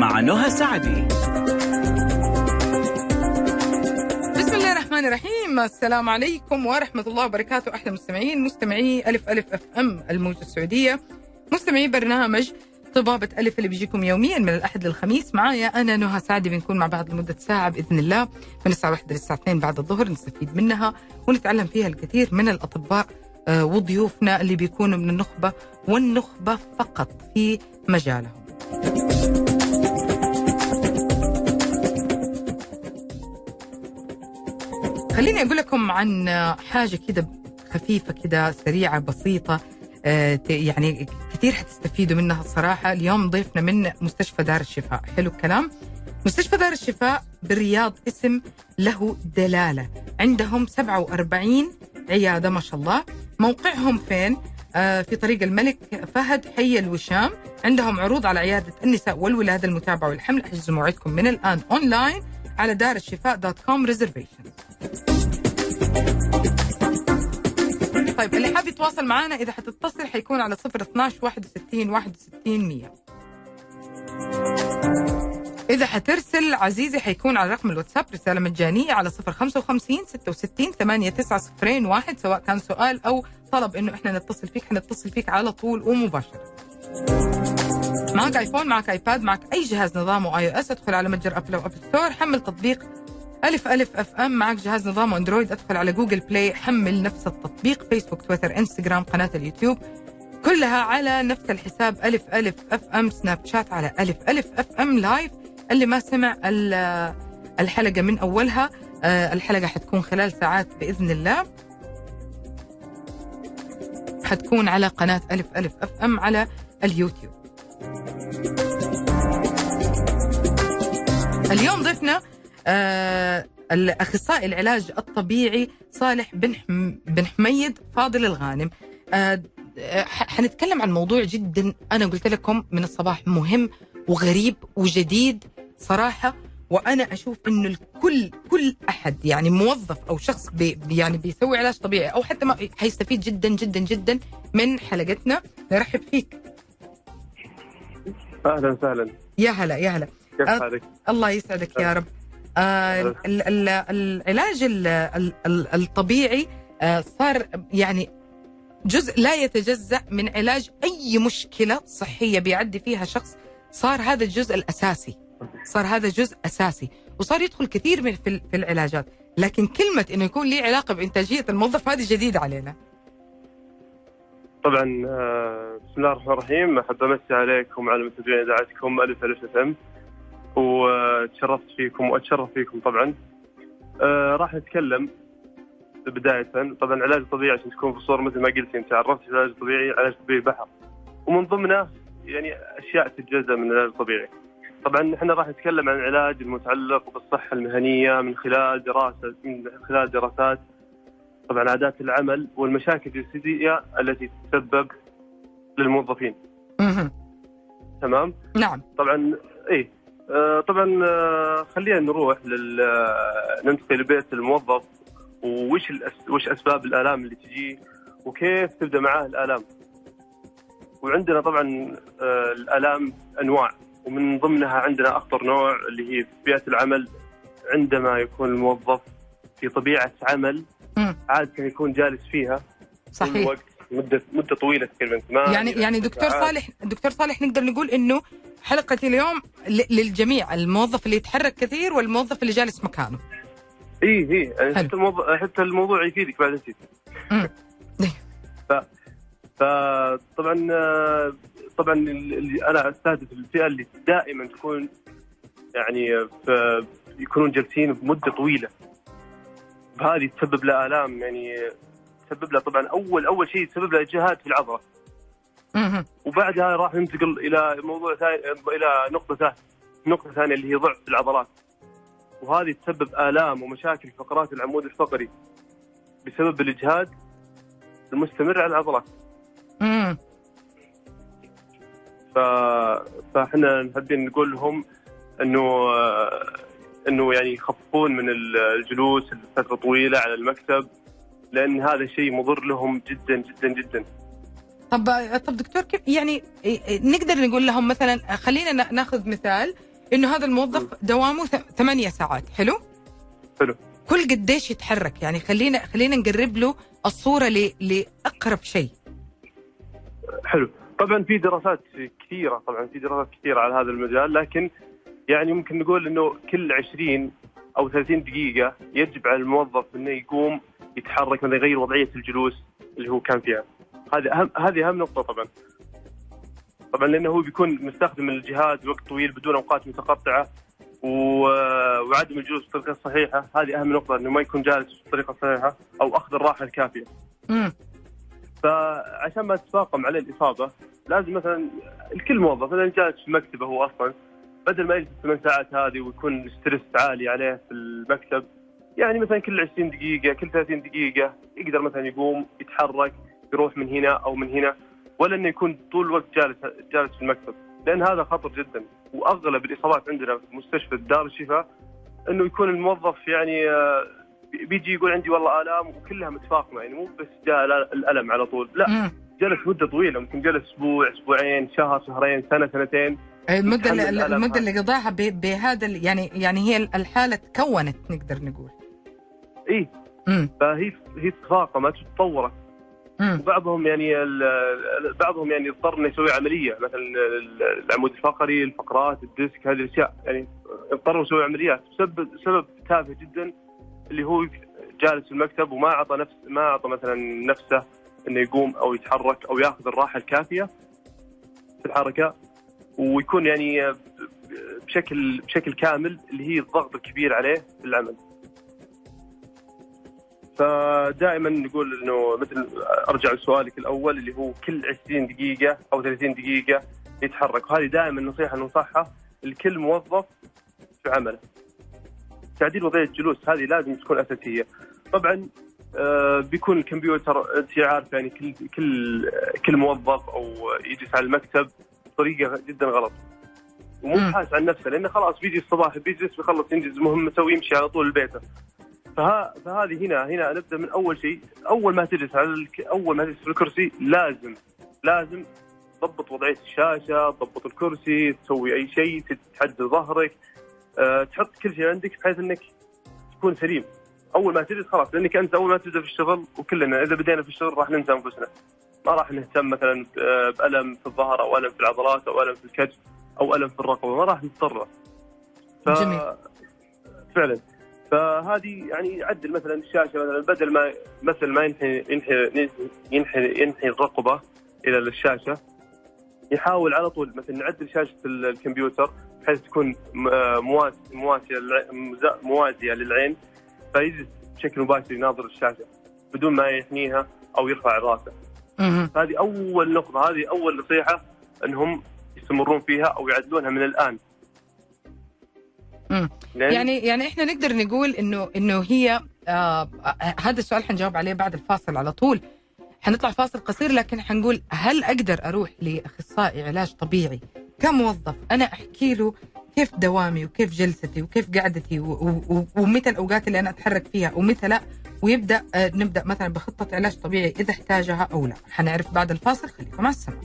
مع نهى سعدي. بسم الله الرحمن الرحيم. السلام عليكم ورحمة الله وبركاته. أحلى مستمعين مستمعي ألف ألف أف أم الموجة السعودية. مستمعي برنامج طبابة ألف اللي بيجيكم يوميا من الأحد للخميس. معايا أنا نهى سعدي. بنكون مع بعض لمدة ساعة بإذن الله. من الساعة واحدة للساعة 2 بعد الظهر نستفيد منها ونتعلم فيها الكثير من الأطباء آه، وضيوفنا اللي بيكونوا من النخبة والنخبة فقط في مجالهم. خليني أقول لكم عن حاجة كده خفيفة كده سريعة بسيطة آه، يعني كثير حتستفيدوا منها الصراحة. اليوم ضيفنا من مستشفى دار الشفاء. حلو الكلام. مستشفى دار الشفاء بالرياض اسم له دلالة. عندهم 47 عيادة ما شاء الله. موقعهم فين؟ آه، في طريق الملك فهد حي الوشام. عندهم عروض على عيادة النساء والولادة المتابعة والحمل. أحجزوا موعدكم من الآن أونلاين على دار الشفاء dot com reservation طيب اللي حاب يتواصل معنا إذا حتتصل حيكون على 012 61 61 100 إذا حترسل عزيزي حيكون على رقم الواتساب رسالة مجانية على 055 66 89 واحد سواء كان سؤال أو طلب إنه إحنا نتصل فيك حنتصل فيك على طول ومباشرة. معك iPhone معك iPad معك أي جهاز نظامه iOS ادخل على متجر Apple أو Apple Store حمل تطبيق ألف ألف FM. معك جهاز نظام أندرويد. أدخل على جوجل بلاي. حمل نفس التطبيق. فيسبوك تويتر إنستغرام قناة اليوتيوب. كلها على نفس الحساب. ألف ألف FM. سناب شات على ألف ألف FM. live. اللي ما سمع ال- الحلقة من أولها. آه، الحلقة حتكون خلال ساعات بإذن الله. حتكون على قناة ألف ألف أف أم على اليوتيوب. اليوم ضيفنا الأخصائي العلاج الطبيعي صالح بن بن حميد فاضل الغانم. آه آه، حنتكلم عن موضوع جدا أنا قلت لكم من الصباح مهم وغريب وجديد صراحة وأنا أشوف إنه الكل كل أحد يعني موظف أو شخص بي يعني بيسوي علاج طبيعي أو حتى ما حيستفيد جدا جدا جدا من حلقتنا. نرحب فيك. أهلا وسهلا. يا هلا يا هلا. كيف. حالك؟ الله يسعدك يا رب. آه ال- ال- العلاج ال- ال- ال- الطبيعي آه صار يعني جزء لا يتجزأ من علاج أي مشكلة صحية بيعدي فيها شخص. صار هذا الجزء الأساسي. صار هذا جزء أساسي. وصار يدخل كثير من في ال- في العلاجات. لكن كلمة إنه يكون لي علاقة بإنتاجية الموظف هذه جديدة علينا. طبعا آه، بسم الله الرحمن الرحيم. أحب أمسي عليكم وعلى متابعين إذاعتكم ألف ألف ام وتشرفت فيكم وأتشرف فيكم طبعا. آه، راح نتكلم بداية. طبعا العلاج الطبيعي عشان تكون في الصورة مثل ما قلتي أنت عرفت العلاج الطبيعي علاج طبيعي بحر. ومن ضمنه يعني أشياء تتجزأ من العلاج الطبيعي. طبعا إحنا راح نتكلم عن العلاج المتعلق بالصحة المهنية من خلال دراسة من خلال دراسات. طبعا عادات العمل والمشاكل الجسدية التي تتسبب للموظفين. تمام؟ نعم. طبعا إيه طبعا آه خلينا نروح لل آه، ننتقل لبيت الموظف وش الأس... وش أسباب الآلام اللي تجيه وكيف تبدأ معاه الآلام وعندنا طبعا آه الآلام أنواع ومن ضمنها عندنا أخطر نوع اللي هي في بيئة العمل عندما يكون الموظف في طبيعة عمل. عاده يكون جالس فيها صحيح الوقت مدة مدة طويلة تقريبا يعني يعني دكتور. صالح دكتور صالح نقدر نقول إنه حلقة اليوم للجميع الموظف اللي يتحرك كثير والموظف اللي جالس مكانه إيه إيه يعني. حتى الموضوع حتى الموضوع يفيدك بعد انت مم. فطبعا طبعا اللي أنا أستهدف الفئة اللي دائما تكون يعني في يكونون جالسين بمدة طويلة هذه تسبب له آلام يعني تسبب له طبعا اول أول شيء تسبب له إجهاد في العضلة. وبعدها راح ننتقل إلى موضوع ثاني إلى نقطة ثانية نقطة ثانية اللي هي ضعف العضلات. وهذه تسبب آلام ومشاكل في فقرات العمود الفقري بسبب الإجهاد المستمر على العضلات. مم. ف... فاحنا حابين نقول لهم إنه إنه يعني يخففون من الجلوس لفترة طويلة على المكتب لأن هذا شيء مضر لهم جدا جدا جدا. طب طب دكتور كيف يعني نقدر نقول لهم مثلا خلينا نا- ناخذ مثال إنه هذا الموظف دوامه ثمانية ساعات حلو؟ حلو. كل قديش يتحرك يعني خلينا خلينا نقرب له الصورة ل... لأقرب شيء. حلو. طبعا في دراسات كثيرة طبعا في دراسات كثيرة على هذا المجال لكن يعني ممكن نقول إنه كل 20 أو 30 دقيقة يجب على الموظف إنه يقوم يتحرك مثلا يغير وضعية الجلوس اللي هو كان فيها. هذه اهم هذه أهم نقطة طبعا. طبعا لأنه هو بيكون مستخدم الجهاز وقت طويل بدون أوقات متقطعة وعدم الجلوس بالطريقة الصحيحه هذه أهم نقطة إنه ما يكون جالس بالطريقة الصحيحه أو أخذ الراحة الكافية. امم فعشان ما تتفاقم عليه الإصابة لازم مثلا الكل موظف مثلا جالس في مكتبه هو أصلا بدل ما يجلس الثمان ساعات هذه ويكون ستريس عالي عليه في المكتب يعني مثلا كل 20 دقيقة كل 30 دقيقة يقدر مثلا يقوم يتحرك يروح من هنا أو من هنا ولا إنه يكون طول الوقت جالس جالس في المكتب. لأن هذا خطر جدا. وأغلب الإصابات عندنا في مستشفى دار الشفاء إنه يكون الموظف يعني آه، بيجي يقول عندي والله آلام وكلها متفاقمة يعني مو بس جاء الألم على طول. لا جلس مدة طويلة ممكن جلس أسبوع أسبوعين شهر شهرين سنة سنتين. المدة اللي المدة. اللي قضاها بهذا يعني يعني هي الحالة تكونت نقدر نقول. اي فهي هي تفاقمت وتطورت. وبعضهم يعني بعضهم يعني اضطر إنه يسوي عملية مثلا ال- العمود الفقري الفقرات الديسك هذه الأشياء. يعني اضطروا يسوي عمليات بسبب سبب تافه جدا اللي هو جالس في المكتب وما أعطى نفس ما أعطى مثلا نفسه إنه يقوم أو يتحرك أو يأخذ الراحة الكافية في الحركة. ويكون يعني بشكل بشكل كامل اللي هي الضغط الكبير عليه في العمل. فدائما نقول إنه مثل أرجع لسؤالك الأول اللي هو كل 20 دقيقة أو 30 دقيقة يتحرك وهذه دائما نصيحة ننصحها لكل موظف في عمله. تعديل وضعية الجلوس هذه لازم تكون أساسية. طبعا آه، بيكون الكمبيوتر انت عارف يعني كل كل كل موظف أو يجلس على المكتب بطريقة جدا غلط. ومو. حاس عن نفسه لأنه خلاص بيجي الصباح بيجلس بيخلص ينجز مهمته ويمشي على طول لبيته. فها فهذه هنا هنا نبدأ من أول شيء أول ما تجلس على الك... أول ما تجلس في الكرسي لازم لازم تضبط وضعية الشاشة، تضبط الكرسي، تسوي أي شيء، تحدد ظهرك، أه تحط كل شيء عندك بحيث إنك تكون سليم. أول ما تجلس خلاص لأنك أنت أول ما تبدأ في الشغل وكلنا إذا بدينا في الشغل راح ننسى أنفسنا. ما راح نهتم مثلا آه، بألم في الظهر أو ألم في العضلات أو ألم في الكتف أو ألم في الرقبه ما راح نضطر. ف... جميل. فعلا فهذه يعني يعدل مثلا الشاشة مثلا بدل ما مثل ما ينحي ينحي ينحي ينحي الرقبة إلى الشاشة يحاول على طول مثلا نعدل شاشة ال- الكمبيوتر بحيث تكون مواسيه موازية للعين فيجلس بشكل مباشر يناظر الشاشة بدون ما يحنيها أو يرفع راسه. هذه أول نقطة هذه أول نصيحة إنهم يستمرون فيها أو يعدلونها من الآن يعني يعني إحنا نقدر نقول انه إنه هي آه آه، هذا السؤال حنجاوب عليه بعد الفاصل على طول. حنطلع فاصل قصير لكن حنقول هل أقدر أروح لأخصائي علاج طبيعي كموظف؟ أنا أحكي له كيف دوامي وكيف جلستي وكيف قعدتي ومتى الأوقات اللي أنا أتحرك فيها ومتى لا؟ ويبدأ آه، نبدأ مثلا بخطة علاج طبيعي إذا احتاجها أو لا. حنعرف بعد الفاصل. خليكم مع السماء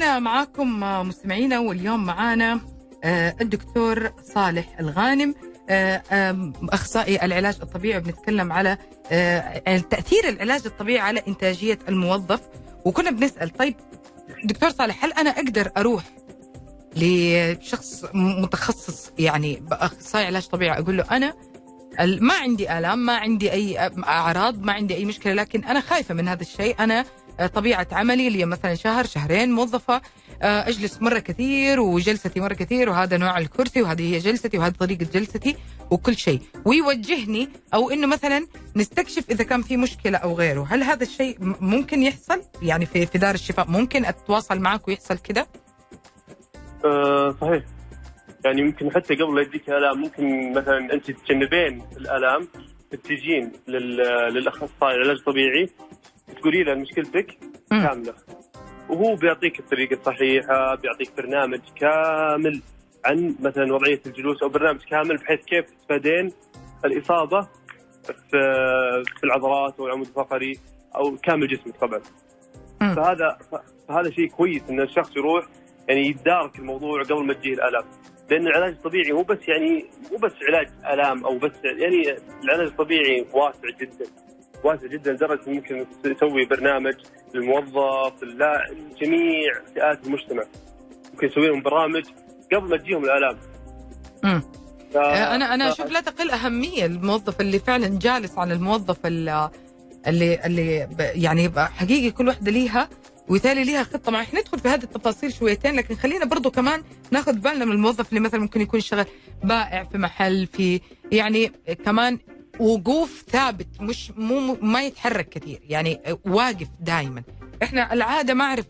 مكملين معاكم مستمعينا واليوم معانا آه، الدكتور صالح الغانم آه، أخصائي العلاج الطبيعي. وبنتكلم على آه، تأثير العلاج الطبيعي على إنتاجية الموظف. وكنا بنسأل طيب دكتور صالح هل أنا أقدر أروح لشخص متخصص يعني اخصائي علاج طبيعي أقول له أنا ما عندي آلام ما عندي أي أعراض ما عندي أي مشكلة لكن أنا خايفة من هذا الشيء أنا طبيعة عملي لي مثلا شهر شهرين موظفة آه، أجلس مرة كثير وجلستي مرة كثير وهذا نوع الكرسي وهذه هي جلستي وهذه طريقة جلستي وكل شيء. ويوجهني أو إنه مثلا نستكشف إذا كان في مشكلة أو غيره. هل هذا الشيء ممكن يحصل؟ يعني في في دار الشفاء ممكن أتواصل معك ويحصل كده؟ آه صحيح. يعني يمكن حتى قبل لا يجيك آلام ممكن مثلا أنت تتجنبين الآلام تتجين لل- للأخصائي العلاج الطبيعي تقولي له مشكلتك. كاملة وهو بيعطيك الطريقة الصحيحة بيعطيك برنامج كامل عن مثلا وضعية الجلوس أو برنامج كامل بحيث كيف تتفادين الإصابة في في العضلات أو العمود الفقري أو كامل جسمك طبعا. مم. فهذا فهذا شيء كويس إن الشخص يروح يعني يتدارك الموضوع قبل ما تجيه الالام. لأن العلاج الطبيعي مو بس يعني مو بس علاج ألام أو بس يعني العلاج الطبيعي واسع جدا واسع جدا لدرجة ممكن تسوي برنامج للموظف لا جميع فئات المجتمع. ممكن يسوي لهم برامج قبل ما تجيهم الالام مم. ف... آه، أنا أنا أشوف لا تقل أهمية الموظف اللي فعلا جالس عن الموظف اللي اللي, اللي يعني حقيقي كل وحده ليها وبالتالي ليها خطة معي ندخل في هذه التفاصيل شويتين لكن خلينا برضو كمان ناخذ بالنا من الموظف اللي مثلا ممكن يكون شغال بائع في محل في يعني كمان وقوف ثابت مش مو ما يتحرك كثير يعني واقف دائما إحنا العادة ما أعرف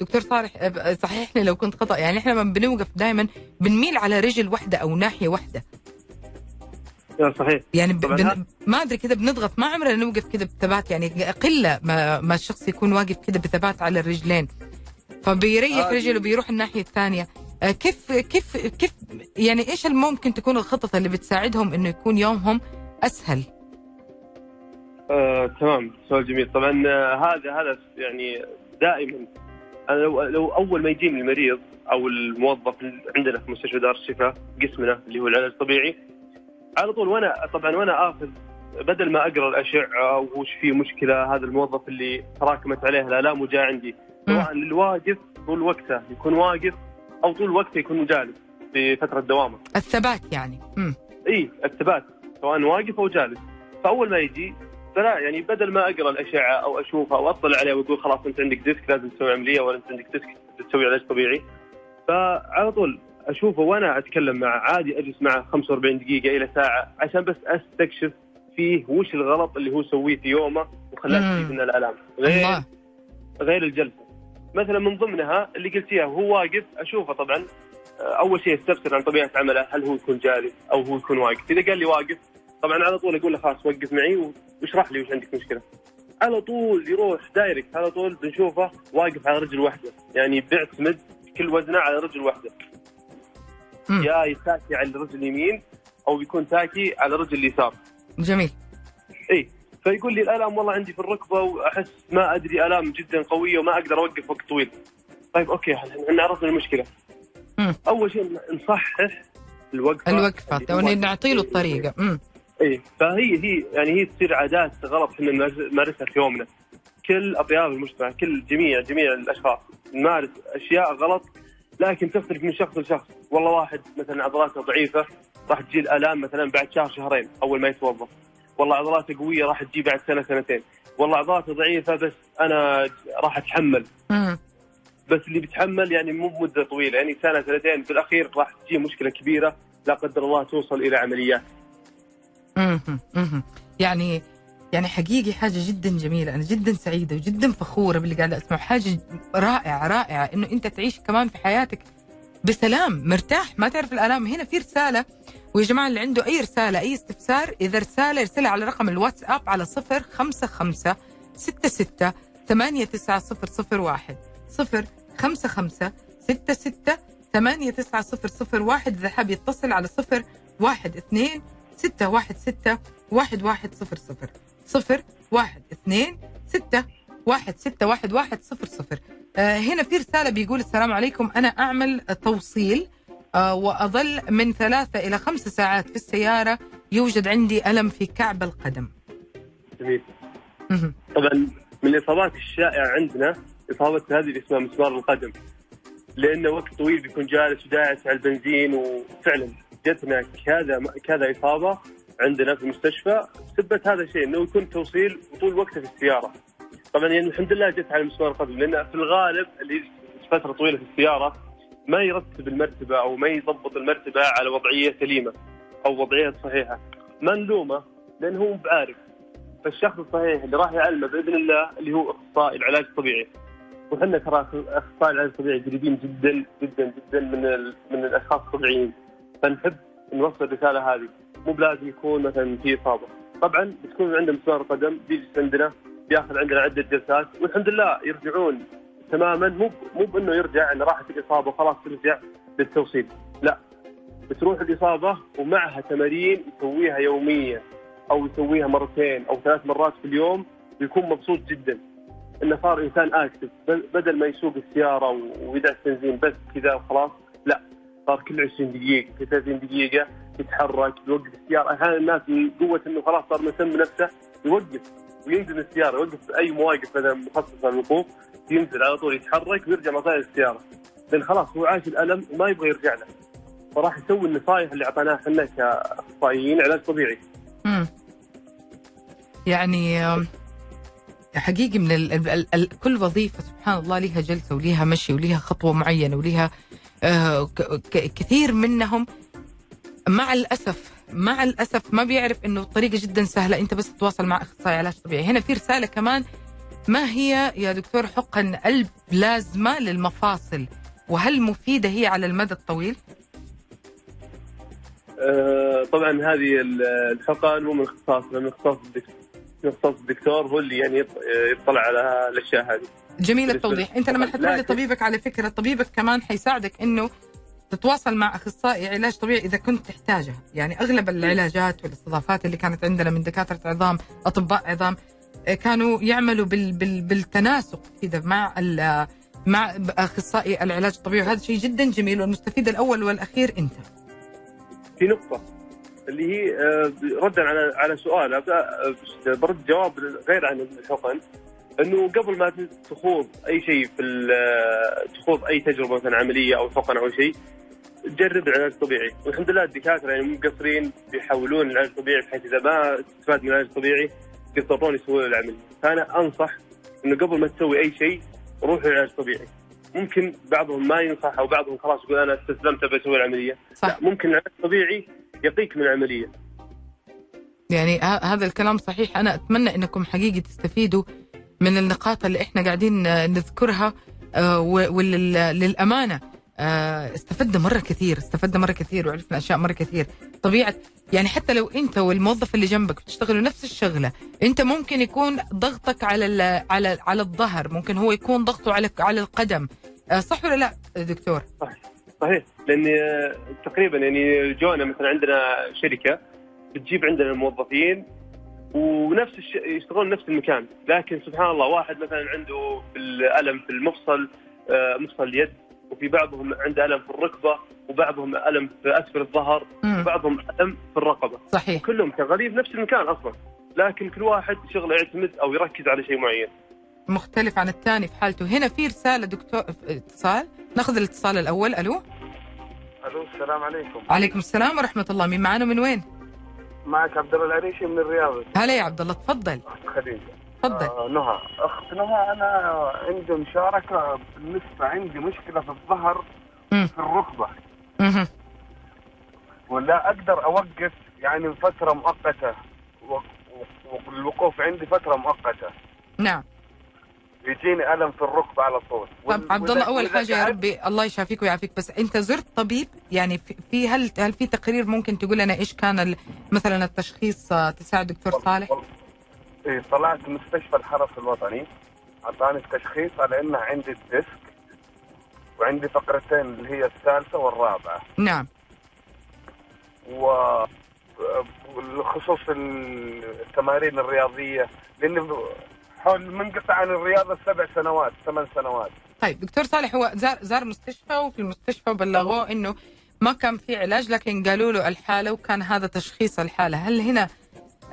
دكتور صالح صححني لو كنت خطأ يعني إحنا لما بنوقف دائما بنميل على رجل واحدة أو ناحية واحدة آه، صحيح. يعني بن... ما أدري كذا بنضغط ما عمرنا نوقف كذا بثبات يعني قله ما, ما الشخص يكون واقف كذا بثبات على الرجلين. فبيريح هذه- رجله بيروح الناحية الثانية. آه، كيف كيف كيف يعني إيش ممكن تكون الخطط اللي بتساعدهم إنه يكون يومهم أسهل. آه، تمام سؤال جميل. طبعا آه، هذا هذا يعني دائما أنا لو, لو أول ما يجيني المريض أو الموظف عندنا في مستشفى دار الشفاء قسمنا اللي هو العلاج الطبيعي. على طول وأنا طبعا وأنا آخذ بدل ما أقرأ الأشعة وش فيه مشكلة هذا الموظف اللي تراكمت عليه الالام وجاء عندي. سواء الواقف طول وقته يكون واقف أو طول وقته يكون جالس في فتره دوامه. الثبات يعني. مم. إي الثبات. سواء واقف أو جالس. فأول ما يجي فلا يعني بدل ما أقرأ الأشعة أو أشوفها أو اطلع عليه واقول خلاص أنت عندك disc لازم تسوي عملية ولا أنت عندك disc تسوي علاج طبيعي. فعلى طول أشوفه وأنا أتكلم معه عادي أجلس معه 45 دقيقة إلى ساعة عشان بس أستكشف فيه وش الغلط اللي هو سويه في يومه وخلاه. يزيد من الألام. غير الله. غير الجلسة. مثلا من ضمنها اللي قلتيها وهو واقف أشوفه طبعا أول شيء استفسر عن طبيعة عمله هل هو يكون جالس أو هو يكون واقف. إذا قال لي واقف طبعا على طول أقول له خلاص وقف معي واشرح لي وش عندك مشكلة على طول يروح دايركت على طول بنشوفه واقف على رجل واحدة يعني بيعتمد كل وزنه على رجل واحدة مم. يا يتاكي على الرجل اليمين أو بيكون تاكي على رجل اليسار جميل إي فيقول لي الآلام والله عندي في الركبة وأحس ما أدري آلام جدا قوية وما أقدر أوقف وقت طويل. طيب okay إحنا عرفنا المشكلة. مم. أول شيء نصحح الوقفة الوقفة هو- نعطي له الطريقة مم. اي فهي هي يعني هي تصير عادات غلط إحنا نمارسها في يومنا. كل أطياف المجتمع كل جميع جميع الأشخاص نمارس أشياء غلط لكن تختلف من شخص لشخص، والله واحد مثلا عضلاته ضعيفة راح تجي الآلام مثلا بعد شهر شهرين أول ما يتوظف. والله عضلاته قوية راح تجي بعد سنة سنتين. والله عضلاته ضعيفة بس أنا راح أتحمل. بس اللي بيتحمل يعني مو بمدة طويلة يعني سنة سنتين في الأخير راح تجي مشكلة كبيرة لا قدر الله توصل إلى عمليات. يعني يعني حقيقي حاجة جدا جميلة. أنا جدا سعيدة وجدا فخورة باللي قاعدة أسمعه. حاجة رائعة رائعة. إنه أنت تعيش كمان في حياتك بسلام مرتاح. ما تعرف الآلام. هنا في رسالة ويا جماعة اللي عنده أي رسالة أي استفسار إذا رسالة يرسلها على رقم الواتساب على 055 66 89001 055 66 89001 اذا حاب يتصل على 0 1 2 ستة واحد ستة واحد واحد صفر صفر صفر واحد اثنين ستة واحد ستة واحد واحد صفر صفر آه هنا في رسالة بيقول السلام عليكم أنا أعمل توصيل آه وأظل من ثلاثة إلى خمسة ساعات في السيارة يوجد عندي ألم في كعب القدم جميل. طبعا من الاصابات الشائعه عندنا إصابة هذه اللي اسمها مسمار القدم. لأنه وقت طويل بيكون جالس وداعس على البنزين وفعلا جتنا كذا كذا إصابة عندنا في المستشفى بسبه هذا الشيء إنه يكون توصيل وطول وقته في السيارة. طبعا يعني الحمد لله جت على مسمار القدم لأن في الغالب اللي فترة طويلة في السيارة ما يرتب المرتبة أو ما يضبط المرتبة على وضعية سليمة أو وضعية صحيحة. ما نلومه لأنه هو بعارف. فالشخص الصحيح اللي راح يعلمه بإذن الله اللي هو أخصائي العلاج الطبيعي. وحنا ترى أخصائي العلاج الطبيعي قريبين جدا جدا جدا من. من الأشخاص الطبيعيين. فنحب نوصل الرسالة هذه، مو بلازم يكون مثلا في إصابة. طبعا بتكون عنده مسمار قدم بيجلس عندنا بياخذ عندنا عدة جلسات والحمد لله يرجعون تماما. مو مو بإنه يرجع انه راحت الإصابة وخلاص يرجع للتوصيل، لا بتروح الإصابة ومعها تمارين يسويها يوميا أو يسويها مرتين أو ثلاث مرات في اليوم بيكون مبسوط جدا. إنه صار إنسان اكتف بدل ما يسوق السيارة ويدعس بنزين بس كذا وخلاص لا. صار كل 20 دقيقة كل 30 دقيقة يتحرك يوقف السيارة. أحيانا الناس من قوة إنه خلاص صار مسم بنفسه يوقف وينزل السيارة يوقف أي مواقف مثلا مخصصه للوقوف ينزل على طول يتحرك ويرجع مطار السياره لأن خلاص هو عاش الألم وما يبغى يرجع له. فراح يسوي النصائح اللي أعطيناها إحنا كأخصائيين علاج طبيعي. امم يعني حقيقي من ال ال ال كل وظيفة سبحان الله لها جلسة وليها مشي وليها خطوة معينة وليها كثير منهم مع الأسف مع الأسف ما بيعرف إنه الطريقة جدا سهلة. أنت بس تتواصل مع أخصائي علاج طبيعي. هنا في رسالة كمان. ما هي يا دكتور حقن قلب لازمة للمفاصل؟ وهل مفيدة هي على المدى الطويل؟ آه طبعا هذه الحقن مو من اختصاص من اختصاص اختصاص الدكتور هو اللي يعني يطلع على الأشياء هذه. جميل التوضيح. أنت لما حتروح لطبيبك على فكرة طبيبك كمان حيساعدك إنه تتواصل مع أخصائي علاج طبيعي إذا كنت تحتاجها، يعني أغلب العلاجات والاستضافات اللي كانت عندنا من دكاترة عظام، أطباء عظام آه، كانوا يعملوا بال بال بالتناسق كذا مع مع أخصائي العلاج الطبيعي. وهذا شيء جدا جميل والمستفيد الأول والأخير أنت. في نقطة. اللي هي آه، ردا على على سؤال آه، برد جواب غير عن الحقن. إنه قبل ما تخوض أي شيء في تخوض أي تجربة مثلا عملية أو حقن أو شيء تجرب العلاج الطبيعي. والحمد لله الدكاترة يعني مو مقصرين بيحولون العلاج الطبيعي بحيث إذا ما تستفاد من العلاج الطبيعي يضطرون يسوون العملية فأنا أنصح إنه قبل ما تسوي أي شيء روح العلاج الطبيعي. ممكن بعضهم ما ينصح أو بعضهم خلاص يقول أنا استسلمت بسوي العملية. صح. لا ممكن العلاج الطبيعي يقيك من العملية. يعني هذا الكلام صحيح. أنا أتمنى إنكم حقيقي تستفيدوا من النقاط اللي إحنا قاعدين نذكرها آه، وللامانه آه، استفدنا مرة كثير استفدنا مرة كثير وعرفنا أشياء مرة كثير. طبيعة يعني حتى لو أنت والموظف اللي جنبك بتشتغلوا نفس الشغلة أنت ممكن يكون ضغطك على على على الظهر ممكن هو يكون ضغطه على على القدم. آه، صح ولا لا دكتور؟ صحيح صحيح. لأن تقريبا يعني جونا مثلا عندنا شركة بتجيب عندنا الموظفين ونفس الش... يشتغلون نفس المكان. لكن سبحان الله واحد مثلا عنده في الألم في المفصل آه، مفصل اليد وفي بعضهم عنده ألم في الركبة وبعضهم ألم في أسفل الظهر وبعضهم ألم في الرقبة. صحيح. كلهم في نفس المكان أصلا. لكن كل واحد شغله يعتمد أو يركز على شيء معين. مختلف عن الثاني في حالته. هنا في رسالة دكتور اتصال. ناخذ الاتصال الأول. ألو؟ ألو السلام عليكم. عليكم السلام ورحمة الله. مين معنا من وين؟ معك عبد الله العريشي من الرياض. هلا يا عبد الله تفضل. خديجة. تفضل. آه نهى. أخت نهى أنا عندي مشاركة بالنسبة عندي مشكلة في الظهر م. في الركبة. م. ولا أقدر أوقف يعني فترة مؤقتة. والوقوف عندي فترة مؤقتة. نعم. يجيني ألم في الركبه على طول. طب عبد الله أول حاجة يا ربي الله يشافيك ويعافيك بس أنت زرت طبيب؟ يعني في هل هل في تقرير ممكن تقول لنا إيش كان مثلا التشخيص آه، تساعد دكتور صالح؟ إيه طلعت مستشفى الحرس الوطني أعطاني التشخيص على انه عندي الديسك وعندي فقرتين اللي هي الثالثة والرابعة. نعم. و بخصوص التمارين الرياضية لأن حول منقطع عن الرياضه سبع سنوات ثمان سنوات. طيب دكتور صالح هو زار زار مستشفى وفي المستشفى بلغوه إنه ما كان في علاج لكن قالوا له الحالة وكان هذا تشخيص الحالة. هل هنا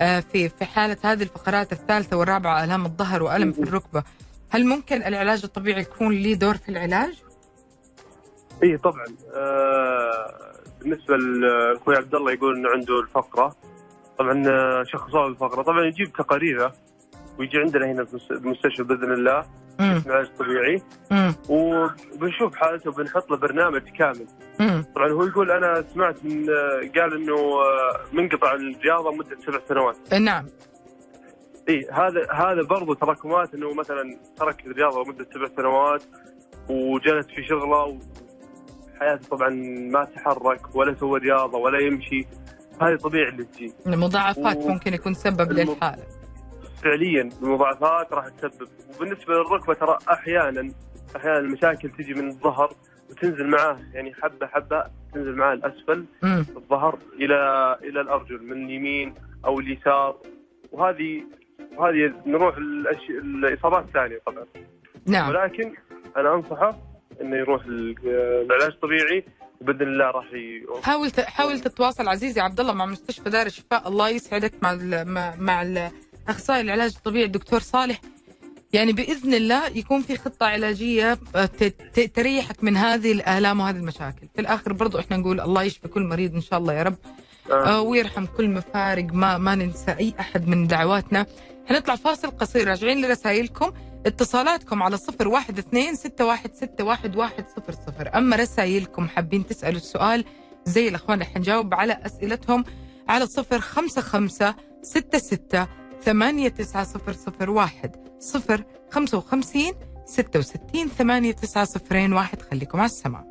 آه، في في حالة هذه الفقرات الثالثة والرابعة ألام الظهر وألم في الركبة هل ممكن العلاج الطبيعي يكون له دور في العلاج؟ اي طبعا. آه بالنسبة لأخوي عبد الله يقول إنه عنده الفقرة. طبعا آه، شخصوه الفقرة. طبعا يجيب تقاريره. ويجي عندنا هنا في المستشفى بإذن الله علاج طبيعي. وبنشوف حالته وبنحط له برنامج كامل. مم. طبعا هو يقول أنا سمعت من قال إنه آه، منقطع الرياضه مدة سبع سنوات. نعم. إي هذا هذا برضه تراكمات إنه مثلا ترك الرياضه مدة سبع سنوات وجلس في شغله وحياته طبعا ما تحرك ولا سوى رياضه ولا يمشي. هذه طبيعي اللي تجي. المضاعفات و... ممكن يكون سبب الم... للحالة. فعليا المضاعفات راح تسبب. وبالنسبة للركبة ترى أحيانا أحيانا المشاكل تجي من الظهر وتنزل معاه يعني حبة حبة تنزل معاه الأسفل مم. الظهر إلى إلى الأرجل من اليمين أو اليسار. وهذه وهذه نروح الأش... الاصابات الثانية طبعا. نعم. ولكن أنا أنصحه إنه يروح ال- العلاج الطبيعي وبإذن الله راح ي... حاول ت- حاول تتواصل عزيزي عبد الله مع مستشفى دار الشفاء. الله يسعدك مع ال مع, مع ال- أخصائي العلاج الطبيعي الدكتور صالح. يعني بإذن الله يكون في خطة علاجية آه، تريحك من هذه الآلام وهذه المشاكل. في الآخر برضو إحنا نقول الله يشفي كل مريض إن شاء الله يا رب. آه، ويرحم كل مفارق ما ما ننسى أي أحد من دعواتنا. حنطلع فاصل قصير راجعين لرسائلكم. اتصالاتكم على صفر واحد اثنين ستة واحد ستة واحد واحد صفر صفر. أما رسائلكم حابين تسألوا السؤال زي الأخوان حنجاوب على أسئلتهم على صفر خمسة خمسة ستة ستة ثمانية تسعة صفر صفر واحد. صفر خمسة وخمسين ستة وستين ثمانية تسعة صفرين واحد. خليكم على السماء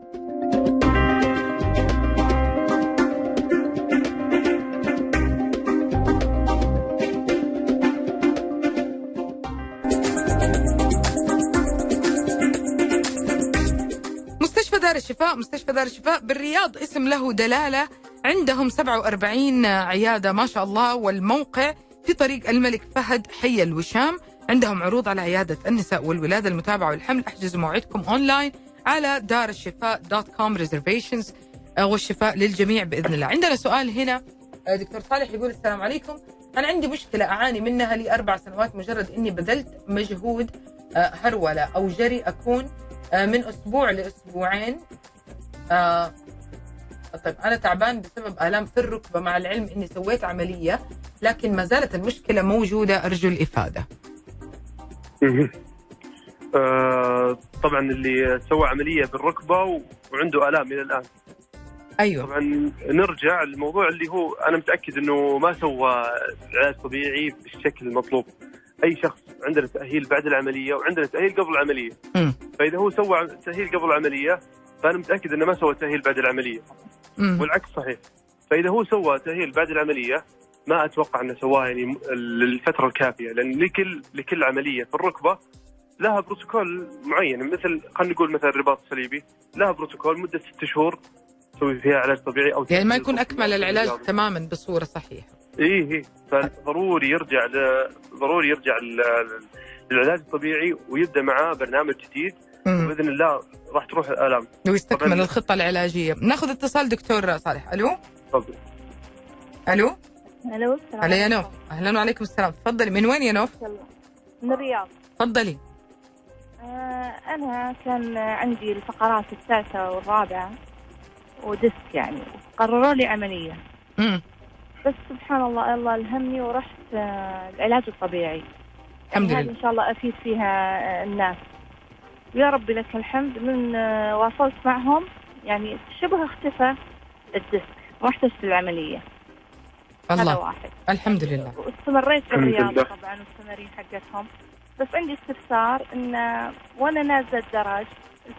مستشفى دار الشفاء مستشفى دار الشفاء بالرياض اسم له دلالة. عندهم 47 عيادة ما شاء الله والموقع في طريق الملك فهد حي الوشام. عندهم عروض على عيادة النساء والولادة المتابعة والحمل. أحجزوا موعدكم أونلاين على دار الشفاء dot com reservations والشفاء للجميع بإذن الله. عندنا سؤال هنا. آه، دكتور صالح يقول السلام عليكم. أنا عندي مشكلة أعاني منها لي أربع سنوات مجرد إني بذلت مجهود آه، هرولة أو جري أكون آه، من أسبوع لأسبوعين. آه طيب أنا تعبان بسبب آلام في الركبة. مع العلم إني سويت عملية لكن ما زالت المشكلة موجودة. أرجو الإفادة. آه طبعا اللي سوى عملية بالركبة وعنده آلام إلى الآن. أيوه. طبعا نرجع للموضوع اللي هو أنا متأكد إنه ما سوى علاج طبيعي بالشكل المطلوب. أي شخص عندنا تأهيل بعد العملية وعندنا تأهيل قبل العملية. مم. فإذا هو سوى تأهيل قبل العملية فأنا متأكد إنه ما سوى تأهيل بعد العملية مم. والعكس صحيح فإذا هو سوى تأهيل بعد العملية ما أتوقع إنه سواه يعني للفترة الكافية لأن لكل لكل عملية في الركبة لها بروتوكول معين مثل خلينا نقول مثلا الرباط الصليبي لها بروتوكول مدة ست شهور تسوي فيها علاج طبيعي أو يعني ما يكون أكمل العلاج. تماما بصورة صحيحة إيه إيه فضروري يرجع ل... ضروري يرجع. للعلاج الطبيعي ويبدأ معاه برنامج جديد مم. وبإذن الله راح تروح الالام ويستكمل. الخطة العلاجية. ناخذ اتصال دكتور صالح. ألو؟ تفضل. ألو؟ ألو السلام هلا يا. نوف. أهلا وعليكم السلام. تفضلي. من وين يا نوف. من الرياض. تفضلي. آه أنا كان عندي الفقرات الثالثة والرابعة وديسك يعني. قرروا لي عملية. مم. بس سبحان الله الله ألهمني ورحت آه العلاج الطبيعي. الحمد يعني لله. إن شاء الله أفيد فيها آه الناس. يا ربي لك الحمد من آه واصلت معهم. يعني شبه اختفى الديسك ما احتجت العملية. هذا الله. واحد. الحمد لله. واستمريت بالرياضة. طبعا والتمارين حقتهم. بس عندي استفسار إن وأنا نازلة الدرج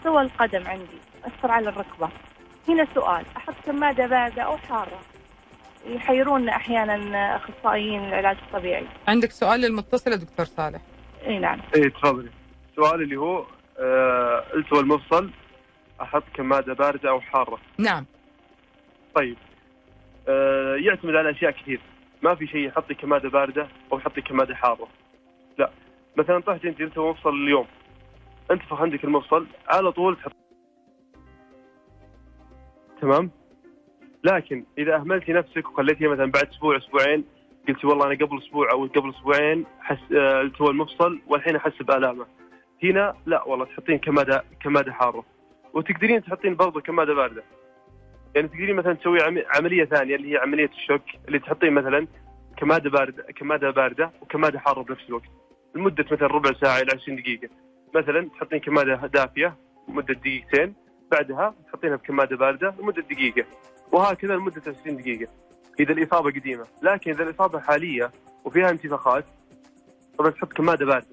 سوى القدم عندي أثر على الركبة. هنا سؤال أحط كماده باردة أو حارة؟ يحيرون أحيانا أخصائيين العلاج الطبيعي. عندك سؤال للمتصل يا دكتور صالح؟ إي نعم. إيه تفضلي. السؤال اللي هو آه التوى المفصل أحط كمادة باردة أو حارة. نعم. طيب. آه يعتمد على أشياء كثير. ما في شيء يحطي كمادة باردة أو يحطي كمادة حارة. لا. مثلا طحت أنت التوى مفصل اليوم. انتفخ عندك المفصل على طول تحط. تمام؟ لكن إذا أهملتي نفسك وخليتيها مثلا بعد أسبوع أسبوعين قلتي والله أنا قبل أسبوع أو قبل أسبوعين حس آه، التوى المفصل والحين أحس بآلامة. هنا لا والله تحطين كمادة كمادة حارة. وتقدرين تحطين برضه كمادة باردة. يعني تقدرين مثلا تسوي عم- عملية ثانية اللي هي عملية الشوك اللي تحطين مثلا كمادة باردة كمادة باردة وكمادة حارة بنفس الوقت. لمدة مثلا ربع ساعة إلى 20 دقيقة. مثلا تحطين كمادة دافية لمدة دقيقتين. بعدها تحطينها بكمادة باردة لمدة دقيقة. وهكذا لمدة 20 دقيقة. إذا الإصابة قديمة. لكن إذا الإصابة حالية وفيها انتفاخات طبعا تحط كمادة باردة.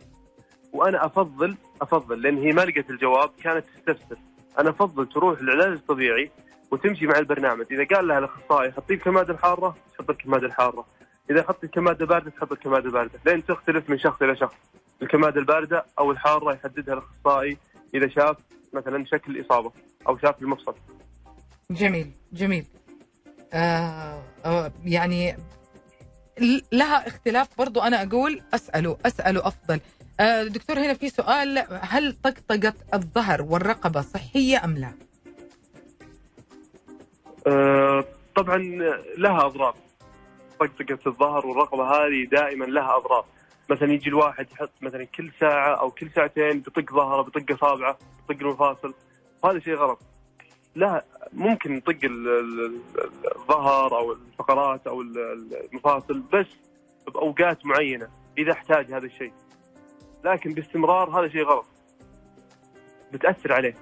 وأنا افضل أفضل لأن هي ما لقت الجواب كانت تستفسر. أنا أفضل تروح للعلاج الطبيعي وتمشي مع البرنامج. إذا قال لها الأخصائي حطي الكماده الحارة. تحط الكماده الحارة. إذا حطي الكماده باردة تحط الكماده باردة. لين تختلف من شخص إلى شخص. الكمادة الباردة أو الحارة يحددها الأخصائي إذا شاف مثلا شكل الإصابة أو شاف المفصل. جميل جميل. آه آه يعني لها اختلاف برضو أنا أقول أسأله أسأله أفضل. دكتور هنا في سؤال. هل طقطقة الظهر والرقبة صحية أم لا؟ آه، طبعا لها أضرار. طقطقة الظهر والرقبة هذه دائما لها أضرار. مثلا يجي الواحد يحط مثلا كل ساعة أو كل ساعتين بيطق ظهره بيطق إصابعه بيطق المفاصل وهذا شيء غلط. لا ممكن نطق ال- ال- ال- الظهر أو الفقرات ال- المفاصل بس بأوقات معينة إذا احتاج هذا الشيء. لكن باستمرار هذا شيء غلط. بتأثر عليه.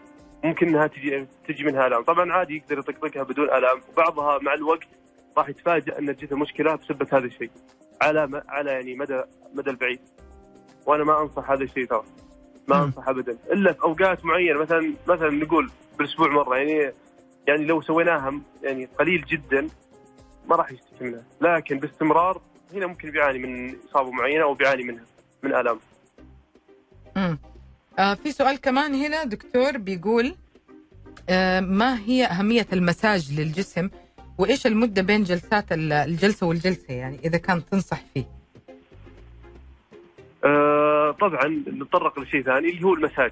ممكن إنها تجي تجي منها آلام. طبعا عادي يقدر يطقطقها بدون آلام. وبعضها مع الوقت راح يتفاجئ إن جته مشكلة بسبب هذا الشيء. على م- على يعني مدى مدى البعيد. وأنا ما أنصح هذا الشيء ترى. ما. أنصح ابدا. إلا في أوقات معينة. مثلا مثلا نقول بالأسبوع مرة. يعني يعني لو سويناها يعني قليل جدا ما راح يشتكي منها. لكن باستمرار هنا ممكن بيعاني من إصابة معينة أو بيعاني منها. من آلام. آه في سؤال كمان هنا دكتور بيقول آه ما هي أهمية المساج للجسم؟ وإيش المدة بين جلسات ال- الجلسة والجلسة؟ يعني إذا كان تنصح فيه. آه، طبعا نتطرق لشيء ثاني اللي هو المساج.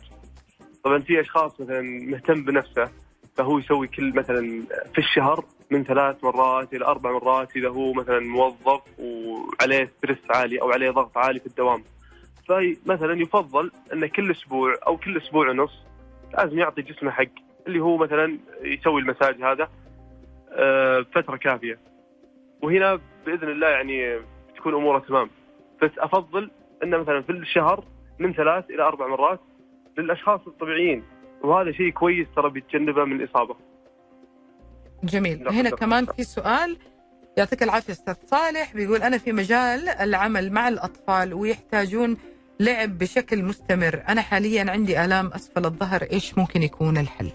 طبعا في أشخاص مثلا مهتم بنفسه فهو يسوي كل مثلا في الشهر من ثلاث مرات إلى أربع مرات إذا هو مثلا موظف وعليه ستريس عالي أو عليه ضغط عالي في الدوام. فمثلا يفضل إنه كل أسبوع أو كل أسبوع ونص لازم يعطي جسمه حق اللي هو مثلا يسوي المساج هذا آه، فترة كافية وهنا بإذن الله يعني تكون أموره تمام بس أفضل إنه مثلا في الشهر من ثلاث إلى أربع مرات للأشخاص الطبيعيين وهذا شيء كويس ترى بيتجنبه من الإصابة. جميل هنا كمان. في سؤال يعطيك العافية أستاذ صالح بيقول أنا في مجال العمل مع الأطفال ويحتاجون لعب بشكل مستمر. أنا حاليا عندي آلام أسفل الظهر. إيش ممكن يكون الحل؟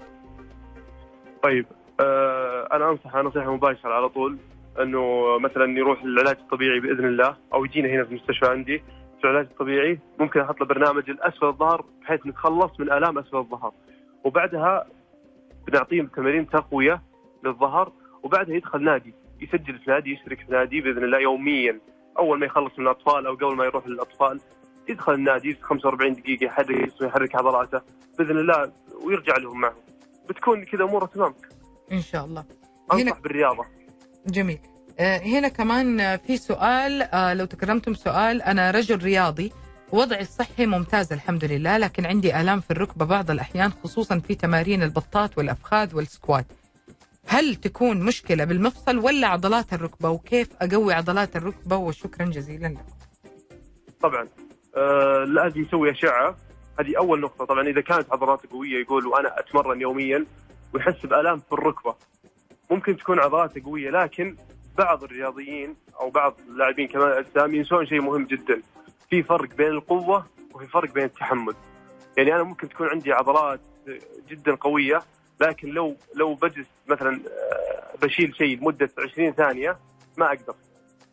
طيب آه أنا أنصح نصيحة مباشرة على طول إنه مثلا يروح للعلاج الطبيعي بإذن الله أو يجينا هنا في المستشفى عندي. في العلاج الطبيعي ممكن أحط له برنامج الأسفل الظهر بحيث نتخلص من آلام أسفل الظهر. وبعدها بنعطيه تمارين تقوية للظهر وبعدها يدخل نادي يسجل في نادي يشترك في نادي بإذن الله يوميا. أول ما يخلص من الأطفال أو قبل ما يروح للأطفال يدخل النادي 45 دقيقة يحرك جسمه يحرك عضلاته. بإذن الله ويرجع لهم معه. بتكون كذا اموره تمام إن شاء الله. هنا انصح بالرياضة. جميل. آه، هنا كمان في سؤال آه، لو تكرمتم سؤال أنا رجل رياضي وضعي الصحي ممتاز الحمد لله لكن عندي آلام في الركبة بعض الأحيان خصوصا في تمارين البطات والأفخاذ والسكوات. هل تكون مشكلة بالمفصل ولا عضلات الركبة؟ وكيف أقوي عضلات الركبة؟ وشكرا جزيلا لكم. طبعا. آه لازم يسوي اشعه هذه أول نقطة. طبعا إذا كانت عضلاته قوية يقول وأنا أتمرن يوميا ويحس بآلام في الركبة. ممكن تكون عضلاته قوية لكن بعض الرياضيين أو بعض اللاعبين كمال الأجسام ينسون شيء مهم جدا. في فرق بين القوة وفي فرق بين التحمل. يعني أنا ممكن تكون عندي عضلات جدا قوية لكن لو لو بجلس مثلا آه، بشيل شيء لمدة 20 ثانية ما أقدر.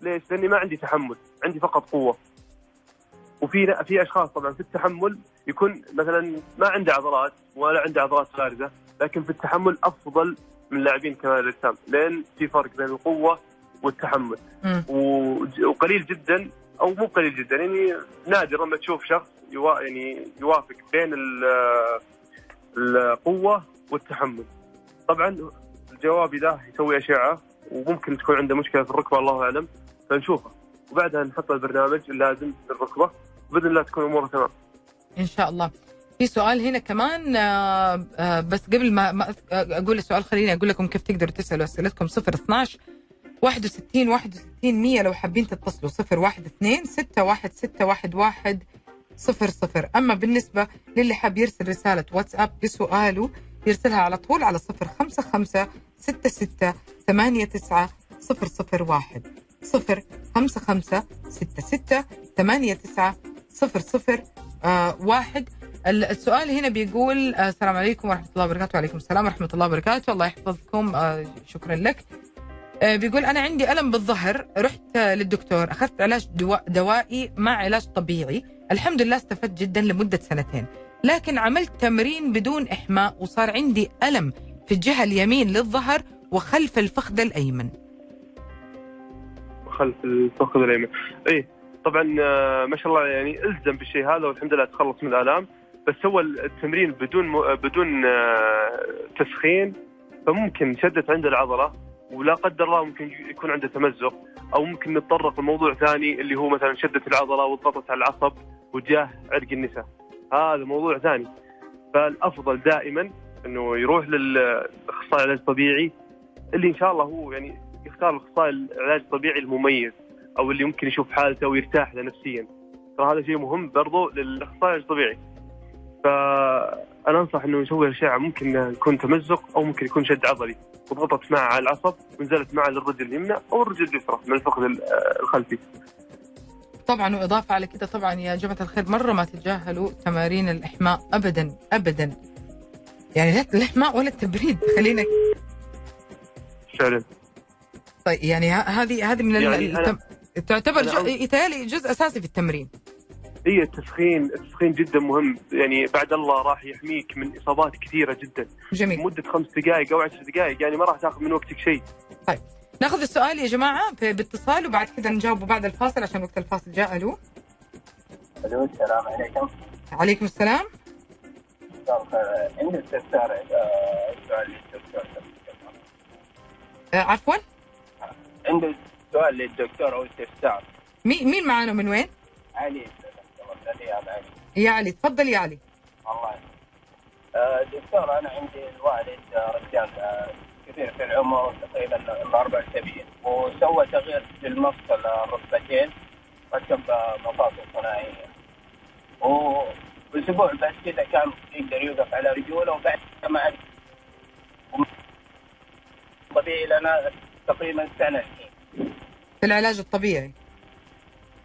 ليش؟ لأني ما عندي تحمل. عندي فقط قوة. وفي في أشخاص طبعا في التحمل يكون مثلا ما عنده عضلات ولا عنده عضلات بارزه لكن في التحمل أفضل من لاعبين كمال الأجسام لأن في فرق بين القوة والتحمل. وقليل جدا أو مو قليل جدا يعني نادر لما تشوف شخص يوا يعني يوافق بين ال- القوة والتحمل. طبعا الجواب له يسوي أشعة وممكن تكون عنده مشكلة في الركبة الله أعلم. فنشوفه وبعدها نحط البرنامج اللازم للركبة. باذن الله تكون اموره تمام. إن شاء الله. في سؤال هنا كمان آه، آه، بس قبل ما أذ- أقول السؤال خليني أقول لكم كيف تقدروا تسألوا أسئلتكم. 012 61 61 100 لو حابين تتصلوا. 012 61611 00 أما بالنسبة للي حاب يرسل رسالة واتساب بسؤاله يرسلها على طول على 055 66 89 001 055 66 89 00 آه واحد. ال- السؤال هنا بيقول آه السلام عليكم ورحمة الله وبركاته. وعليكم السلام ورحمة الله وبركاته. الله يحفظكم. آه شكرا لك. آه بيقول أنا عندي ألم بالظهر. رحت للدكتور. أخذت علاج دوائي مع علاج طبيعي. الحمد لله استفدت جدا لمدة سنتين. لكن عملت تمرين بدون إحماء وصار عندي ألم في الجهة اليمين للظهر وخلف الفخذ الأيمن. خلف الفخذ الأيمن. اي طبعا آه، ما شاء الله يعني إلزم بالشيء هذا والحمد لله تخلص من الالام بس سوى التمرين بدون. بدون آه، تسخين فممكن شدت عنده العضلة ولا قدر الله ممكن يكون عنده تمزق. أو ممكن نتطرق لموضوع ثاني اللي هو مثلا شدت العضلة وضغطت على العصب وجاه عرق النساء. هذا موضوع ثاني. فالأفضل دائما إنه يروح للأخصائي العلاج الطبيعي اللي إن شاء الله هو يعني يختار الأخصائي العلاج الطبيعي المميز. أو اللي ممكن يشوف حالته ويرتاح له نفسيا. ترى هذا شيء مهم برضو للإخصائي الطبيعي. فأنا أنصح إنه يسوي اشعه ممكن يكون تمزق أو ممكن يكون شد عضلي. وضغطت معه على العصب ونزلت معه للرجل اليمنى أو الرجل اليسرى من الفخذ الخلفي. طبعا وإضافة على كده طبعا يا جماعة الخير مرة ما تتجاهلوا تمارين الإحماء أبدا أبدا. يعني لا الإحماء ولا التبريد خلينا فعلا. طيب يعني هذه هذه من يعني التم... تعتبر جو... يتهيألي جزء أساسي في التمرين. هي التسخين التسخين جدا مهم. يعني بعد الله راح يحميك من إصابات كثيرة جدا. جميل. لمده خمس دقائق أو عشر دقائق يعني ما راح تاخذ من وقتك شيء. ناخذ السؤال يا جماعة ب- باتصال وبعد كده نجاوبه بعد الفاصل عشان وقت الفاصل جاء. ألو. ألو السلام عليكم. عليكم السلام. مساء الخير عندي استفسار آه، سؤال آه عفوا. عندي سؤال للدكتور أو استفسار. مين مين معانا من وين؟ علي. يا علي تفضل يا علي. الله آه، دكتور أنا عندي الوالد آه، رجال آه، كبير في العمر تقريبا ال 74 وسوى تغيير في المفصل الركبتين ركب مفاصل صناعية. واسبوع بس كذا كان يقدر يوقف على رجوله وبعد ما عاد. طبيعي لنا تقريبا سنة. الحين في العلاج الطبيعي.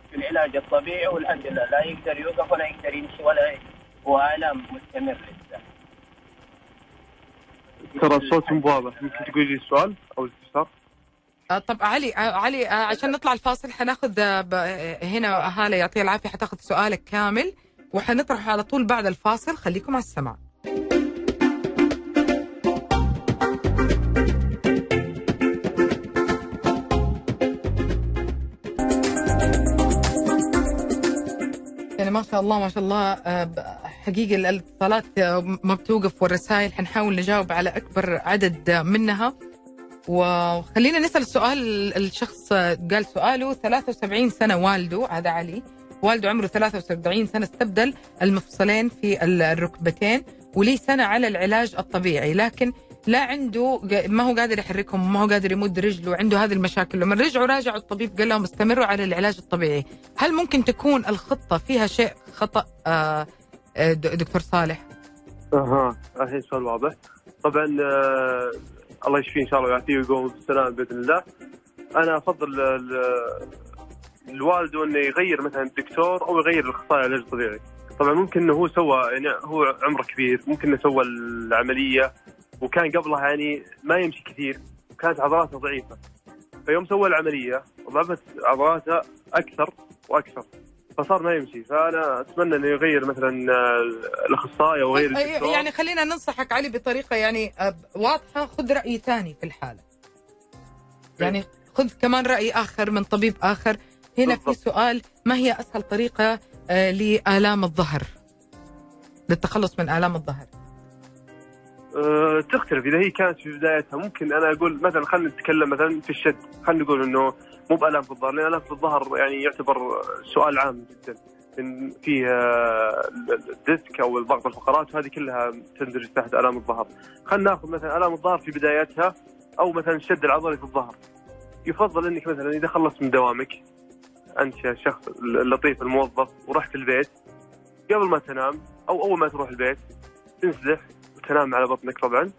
في العلاج الطبيعي والحمد لله لا يقدر يوقف ولا يقدر يمشي ولا والام مستمر لسه ترى الصوت مو واضح. ممكن تقول لي السؤال أو الاستفسار آه طب علي آه علي آه عشان نطلع الفاصل حناخذ هنا هالة يعطيها العافية حتاخذ سؤالك كامل وحنطرحه على طول بعد الفاصل. خليكم على السمع يعني ما شاء الله ما شاء الله آه، حقيقة الاتصالات آه، ما بتوقف والرسائل حنحاول نجاوب على أكبر عدد منها. وخلينا نسأل السؤال الشخص قال سؤاله 73 سنة والده هذا علي. والده عمره 73 سنة استبدل المفصلين في الركبتين وليه سنة على العلاج الطبيعي. لكن لا عنده ما هو قادر يحركهم وما هو قادر يمد رجله عنده هذه المشاكل. لما رجعوا راجعوا الطبيب قال لهم استمروا على العلاج الطبيعي. هل ممكن تكون الخطة فيها شيء خطأ آه، آه، دكتور صالح؟ أها الحين سؤال واضح. طبعا آه الله يشفيه إن شاء الله ويعافيه ويقوم بالسلامة بإذن الله. أنا أفضل ال- الوالد إنه يغير مثلا الدكتور أو يغير الأخصائي العلاج الطبيعي طبعا ممكن إنه هو سوى يعني هو عمره كبير ممكن إنه سوى العملية وكان قبلها يعني ما يمشي كثير وكانت عضلاته ضعيفة. فيوم سوى العملية ضعفت عضلاته أكثر وأكثر. فصار ما يمشي. فأنا أتمنى إنه يغير مثلا آه، الأخصائي أو الدكتور. يعني خلينا ننصحك علي بطريقة يعني آه، واضحة. خذ رأي ثاني في الحالة. يعني خذ كمان رأي آخر من طبيب آخر. هنا في بالضبط. سؤال ما هي أسهل طريقة آه، لآلام الظهر؟ للتخلص من آلام الظهر. أه، تختلف. إذا هي كانت في بدايتها ممكن أنا أقول مثلا خلينا نتكلم مثلا في الشد. خلينا نقول إنه مو بالام في الظهر لأن الام في الظهر يعني يعتبر سؤال عام جدا. إن فيه آه، ال disc أو الضغط الفقرات وهذه كلها تندرج تحت ألام الظهر خلينا ناخذ مثلا ألام الظهر في بدايتها أو مثلا الشد العضلي في الظهر يفضل إنك مثلا إذا خلصت من دوامك أنت الشخص اللطيف الموظف ورحت البيت قبل ما تنام أو أول ما تروح البيت تنسدح وتنام على بطنك طبعا.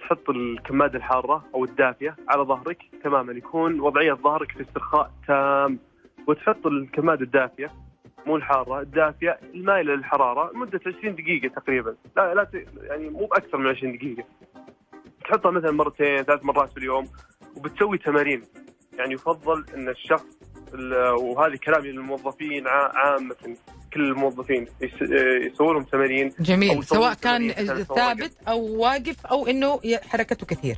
تحط الكمادة الحارة أو الدافية على ظهرك تماما يكون وضعية ظهرك في استرخاء تام. وتحط الكمادة الدافية مو الحارة الدافية المائلة للحرارة لمدة 20 دقيقة تقريبا. لا لا ت- يعني مو بأكثر من 20 دقيقة. تحطها مثلا مرتين ثلاث مرات في اليوم وبتسوي تمارين. يعني يفضل أن الشخص ال- وهذه كلامي للموظفين ع- عامة. كل الموظفين يس- يسووا لهم تمارين جميل. سواء كان ثابت أو واقف أو إنه حركته كثير.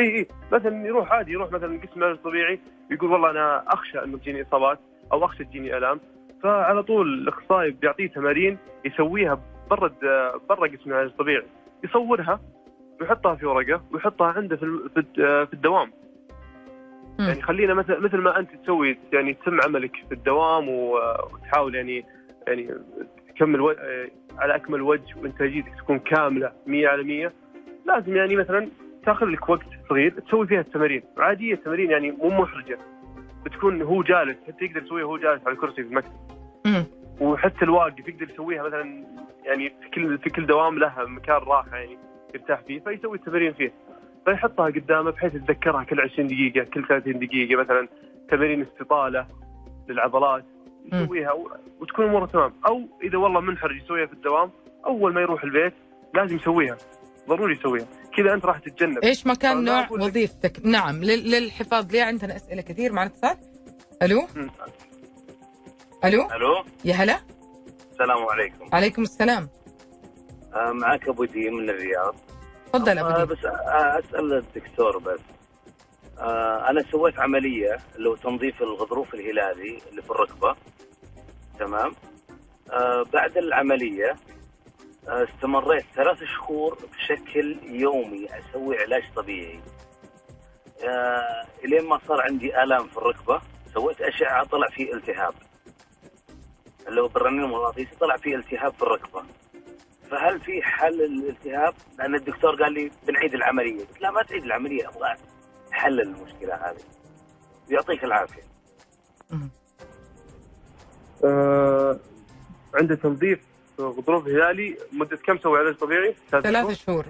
إي إي. مثلا يروح عادي يروح مثلا قسم العلاج الطبيعي يقول والله أنا أخشى إنه تجيني إصابات أو أخشى تجيني الام فعلى طول الاخصائي بيعطيه تمارين يسويها برا برا قسم العلاج الطبيعي يصورها ويحطها في ورقة ويحطها عنده في ال- في الد- في الدوام. يعني خلينا مثل مثل ما أنت تسوي يعني تتم عملك في الدوام وتحاول يعني يعني تكمل و... على أكمل وجه وإنتاجيتك تكون كاملة 100 على 100 لازم يعني مثلا تأخذ لك وقت صغير تسوي فيها التمارين. عادية التمارين يعني مو محرجة. بتكون هو جالس حتى يقدر يسويها وهو جالس على الكرسي في المكتب. وحتى الواقف يقدر يسويها مثلا يعني في كل في كل دوام له مكان راحة يعني يرتاح فيه فيسوي التمارين فيه. فيحطها قدامه بحيث يتذكرها كل 20 دقيقة كل 30 دقيقة مثلا. تمارين استطالة للعضلات. يسويها وتكون اموره تمام. أو إذا والله منحرج يسويها في الدوام أول ما يروح البيت لازم يسويها. ضروري يسويها. كذا أنت راح تتجنب. إيش ما كان أنا نوع وظيفتك؟ نعم لل- للحفاظ ليه عندنا أسئلة كثير معنا اتصال ألو. ألو؟ ألو؟ يا هلا. السلام عليكم. عليكم السلام. آه، معك أبو دي من الرياض. تفضل آه، ابو ديب. بس آه، أسأل الدكتور بس. آه، أنا سويت عملية اللي هو تنظيف الغضروف الهلالي اللي في الركبة. تمام؟ آه، بعد العملية آه، استمريت ثلاث شهور بشكل يومي أسوي علاج طبيعي. آه، إلين ما صار عندي آلام في الركبة سويت أشعة طلع فيه التهاب. اللي هو بالرنين المغناطيسي طلع فيه التهاب في الركبة. فهل في حل الالتهاب؟ لأن الدكتور قال لي بنعيد العملية، قلت لا ما تعيد العملية أبغى حل المشكلة هذه. يعطيك العافية. آه عنده تنظيف غضروف هلالي مدة كم سوي علاج طبيعي؟ ثلاث شهور.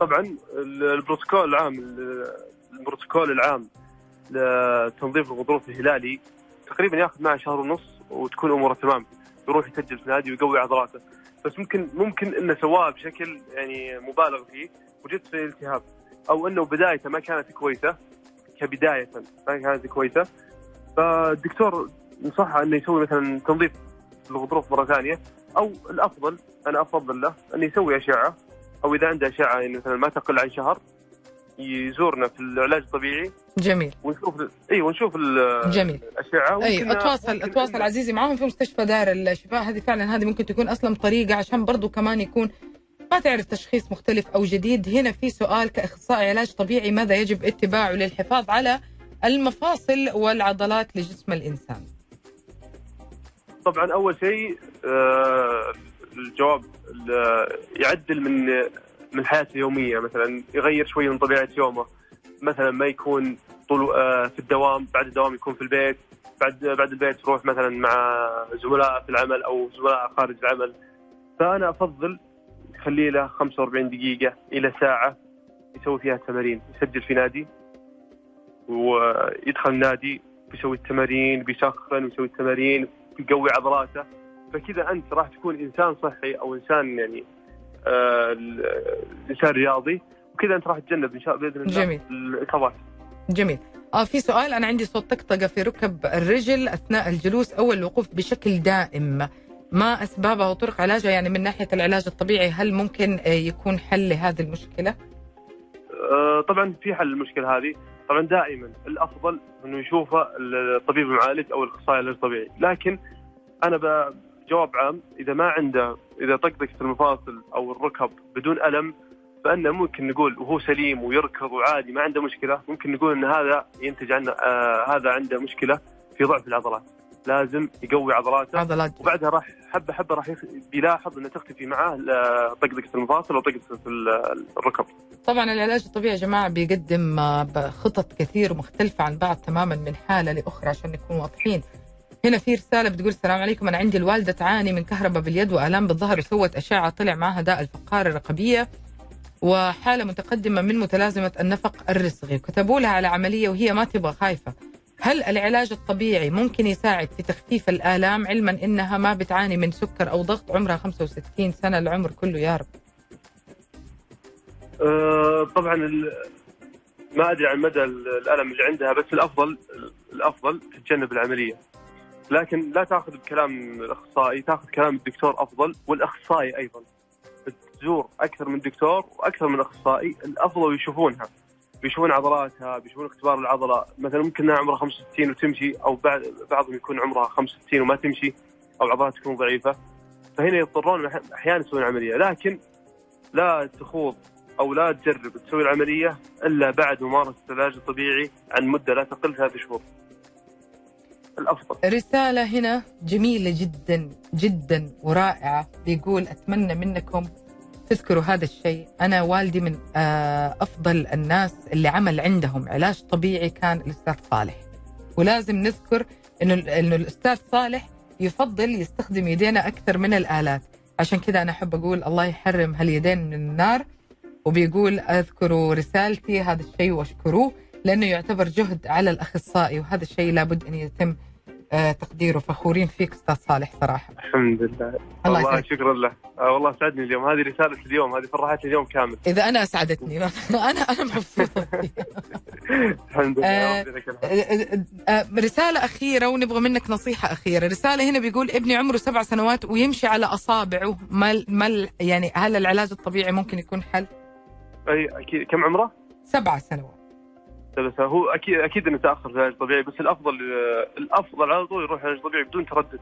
طبعا ال- البروتوكول العام ال- البروتوكول العام لتنظيف الغضروف الهلالي تقريبا ياخذ معه شهر ونص وتكون أموره تمام يروح يسجل في نادي ويقوي عضلاته بس ممكن ممكن إنه سواه بشكل يعني مبالغ فيه وجد في التهاب أو إنه بدايته ما كانت كويسة كبداية ما كانت كويسة. فالدكتور نصحه إنه يسوي مثلا تنظيف الغضروف مرة ثانية أو الأفضل أنا أفضل له إنه يسوي أشعة أو إذا عنده أشعة يعني مثلا ما تقل عن شهر يزورنا في العلاج الطبيعي. جميل. ونشوف إي ونشوف جميل. الأشعة. إي اتواصل أتواصل عزيزي معاهم في مستشفى دار الشفاء. هذه فعلا هذه ممكن تكون أصلا طريقة عشان برضو كمان يكون ما تعرف تشخيص مختلف أو جديد؟ هنا في سؤال كإخصائي علاج طبيعي ماذا يجب اتباعه للحفاظ على المفاصل والعضلات لجسم الإنسان؟ طبعا أول شيء آه، الجواب ال- يعدل من من حياته اليومية مثلا يغير شوي من طبيعة يومه. مثلا ما يكون طول آه، في الدوام بعد الدوام يكون في البيت بعد بعد البيت يروح مثلا مع زملاء في العمل أو زملاء خارج العمل. فأنا أفضل يخلي له 45 دقيقة إلى ساعة يسوي فيها تمارين يسجل في نادي ويدخل النادي بيسوي التمارين بيسخن ويسوي التمارين بيقوي عضلاته. فكذا أنت راح تكون إنسان صحي أو إنسان يعني آه إنسان رياضي. وكذا أنت راح تتجنب إن شاء الله بإذن الله جميل. الإصابات. جميل. آه في سؤال أنا عندي صوت طقطقة في ركب الرجل أثناء الجلوس أو الوقوف بشكل دائم. ما اسبابها وطرق علاجها؟ يعني من ناحية العلاج الطبيعي هل ممكن آه، يكون حل لهذه المشكلة؟ آه طبعا في حل المشكلة هذه. طبعا دائما الأفضل إنه يشوفه الطبيب المعالج أو الأخصائي العلاج الطبيعي. لكن أنا بجواب عام إذا ما عنده إذا طقطقت المفاصل أو الركب بدون ألم فإنه ممكن نقول وهو سليم ويركض وعادي ما عنده مشكلة. ممكن نقول إن هذا ينتج عنه آه هذا عنده مشكلة في ضعف العضلات. لازم يقوي عضلاته عضلات وبعدها راح حبه حبة راح يخ- بيلاحظ إنه تختفي معاه طقطقه المفاصل وطقطقه ال- الركب طبعا العلاج الطبيعي يا جماعة بيقدم آه، خطط كثير ومختلفة عن بعض تماما من حالة لأخرى عشان نكون واضحين. هنا في رسالة بتقول السلام عليكم أنا عندي الوالدة تعاني من كهرباء باليد وآلام بالظهر وسوت أشعة طلع معها داء الفقار الرقبية وحالة متقدمة من متلازمة النفق الرسغي كتبوا لها على عملية وهي ما تبغى خايفة. هل العلاج الطبيعي ممكن يساعد في تخفيف الآلام؟ علما إنها ما بتعاني من سكر أو ضغط عمرها 65 سنة العمر كله يا رب. آه، طبعا ما أدري عن مدى الألم اللي عندها بس الأفضل الأفضل تتجنب العملية. لكن لا تأخذ بكلام الأخصائي تأخذ كلام الدكتور أفضل والأخصائي أيضا. تزور أكثر من دكتور وأكثر من أخصائي الأفضل يشوفونها. بيشوفون عضلاتها بيشوفون اختبار العضلة مثلا ممكن إنها عمرها 65 وتمشي أو بعد بعضهم يكون عمرها 65 وما تمشي أو عضلاتها تكون ضعيفة فهنا يضطرون أحيانا يسوون عملية لكن لا تخوض أو لا تجرب تسوي العملية إلا بعد ممارسة العلاج الطبيعي عن مدة لا تقل ثلاث شهور. الأفضل. رسالة هنا جميلة جدا جدا ورائعة بيقول أتمنى منكم تذكروا هذا الشيء. أنا والدي من آه، أفضل الناس اللي عمل عندهم علاج طبيعي كان الأستاذ صالح. ولازم نذكر إنه إنه الأستاذ صالح يفضل يستخدم يدينا أكثر من الآلات. عشان كذا أنا أحب أقول الله يحرم هاليدين من النار. وبيقول أذكروا رسالتي هذا الشيء واشكروه لأنه يعتبر جهد على الأخصائي وهذا الشيء لابد أن يتم تقديره. فخورين فيك أستاذ صالح صراحة. الحمد لله. الله والله شكرا له. آه والله سعدني اليوم. هذه رسالة اليوم. هذه فرحتني اليوم كامل. إذا أنا أسعدتني. أنا أنا مبسوطه الحمد لله. آه آه, آه، رسالة أخيرة ونبغى منك نصيحة أخيرة. رسالة هنا بيقول ابني عمره سبع سنوات ويمشي على أصابعه. ما ما يعني هل العلاج الطبيعي ممكن يكون حل؟ أي أكيد. كم عمره؟ سبع سنوات. بس هو أكيد أكيد إنه تأخر في العلاج الطبيعي بس الأفضل الأفضل على طول يروح علاج طبيعي بدون تردد.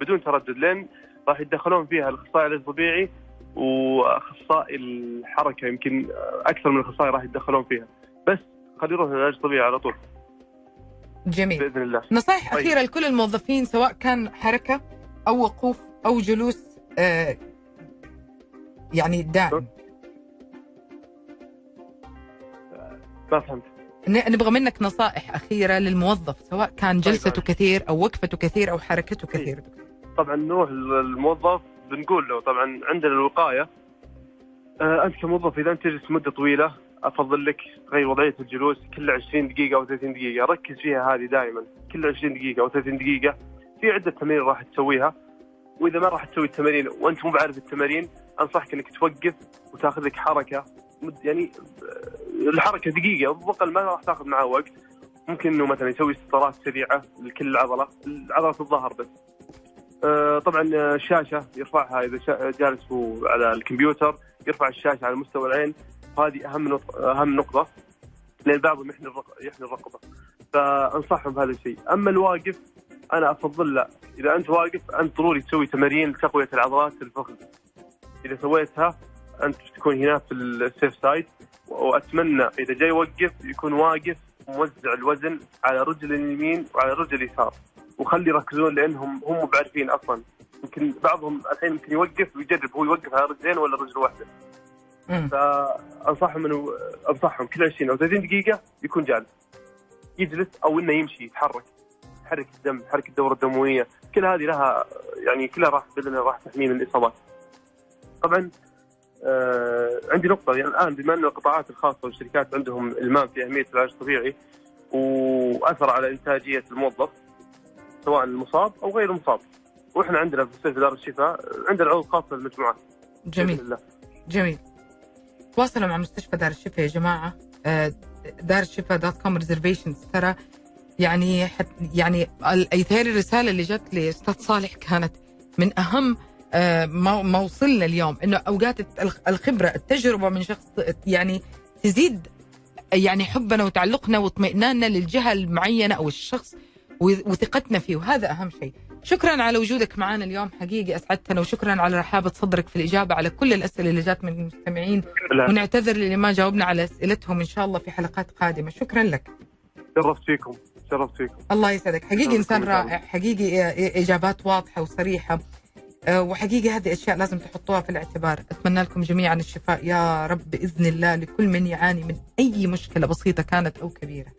بدون تردد لين راح يتدخلون فيها الأخصائي العلاج الطبيعي وأخصائي الحركة يمكن أكثر من اخصائي راح يتدخلون فيها. بس خليه يروح العلاج الطبيعي على طول. جميل. بإذن الله. نصائح طيب. أخيرة لكل الموظفين سواء كان حركة أو وقوف أو جلوس آه يعني دائم ما فهمت. نبغى منك نصائح أخيرة للموظف سواء كان طيب، جلسته طيب. كثير أو وقفته كثير أو حركته طيب. كثير طبعا نروح للموظف بنقول له طبعا عندنا الوقاية آه أنت كموظف إذا أنت تجلس مدة طويلة أفضل لك تغير وضعية الجلوس كل 20 دقيقة أو 30 دقيقة ركز فيها هذه دائما كل 20 دقيقة أو 30 دقيقة في عدة تمارين راح تسويها وإذا ما راح تسوي التمارين وأنت مو بعرف التمارين أنصحك أنك توقف وتاخذ لك حركة يعني الحركة دقيقة بقل ما راح تاخذ معاه وقت. ممكن إنه مثلا يسوي استطارات سريعة لكل العضلة عضله الظهر بس. آه، طبعا الشاشة يرفعها إذا جالس على الكمبيوتر يرفع الشاشة على مستوى العين. هذه أهم أهم نقطة. لأن بعضهم يحني يحني الرقبة. فأنصحهم بهذا الشيء. أما الواقف أنا أفضل لا. إذا أنت واقف أنت ضروري تسوي تمارين لتقوية العضلات الفخذ. إذا سويتها أنت تكون هنا في السيف سايد وأتمنى إذا جاي يوقف يكون واقف موزع الوزن على رجل اليمين وعلى رجل اليسار. وخلي يركزون لأنهم هم بعارفين أصلا. يمكن بعضهم الحين يمكن يوقف ويجرب هو يوقف على رجلين ولا رجل واحدة. فأنصحهم إنه أنصحهم كل 20 أو 30 دقيقة يكون جالس. يجلس أو إنه يمشي يتحرك. يحرك الدم يحرك الدورة الدموية. كل هذه لها يعني كلها راح باذن الله راح تحميه من الإصابات. طبعا عندي نقطة. يعني الآن بما أن القطاعات الخاصة والشركات عندهم إلمام في أهمية العلاج الطبيعي وأثر على إنتاجية الموظف سواء المصاب أو غير المصاب. وإحنا عندنا في مستشفى دار الشفاء عندنا عروض خاصة للمجموعات جميل. الله. جميل. تواصلوا مع مستشفى دار الشفاء يا جماعة. آه، دار الشفاء dot com reservations ترى يعني حت يعني يتهيألي الرسالة اللي جت لأستاذ صالح كانت من أهم آه، ما وصلنا اليوم. إنه أوقات الخبرة التجربة من شخص يعني تزيد يعني حبنا وتعلقنا واطمئناننا للجهة المعينة أو الشخص وثقتنا فيه وهذا أهم شيء. شكرا على وجودك معنا اليوم حقيقي أسعدتنا وشكرا على رحابة صدرك في الإجابة على كل الأسئلة اللي جات من المستمعين. ونعتذر اللي ما جاوبنا على أسئلتهم إن شاء الله في حلقات قادمة. شكرا لك. شرفت فيكم. شرفت فيكم. الله يسعدك. حقيقي إنسان رائع. حقيقي إجابات واضحة وصريحة. آه، وحقيقة هذه أشياء لازم تحطوها في الاعتبار. أتمنى لكم جميعا الشفاء. يا رب بإذن الله لكل من يعاني من أي مشكلة بسيطة كانت أو كبيرة.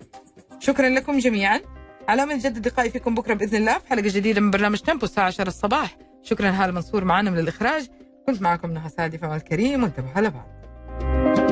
شكرا لكم جميعا. على من جدد لقائي فيكم بكرة بإذن الله في حلقة جديدة من برنامج تمبو الساعة 10 الصباح. شكرا هالة منصور معنا من الإخراج. كنت معكم نهى سادي فمال الكريم. وانتبهوا على بعض.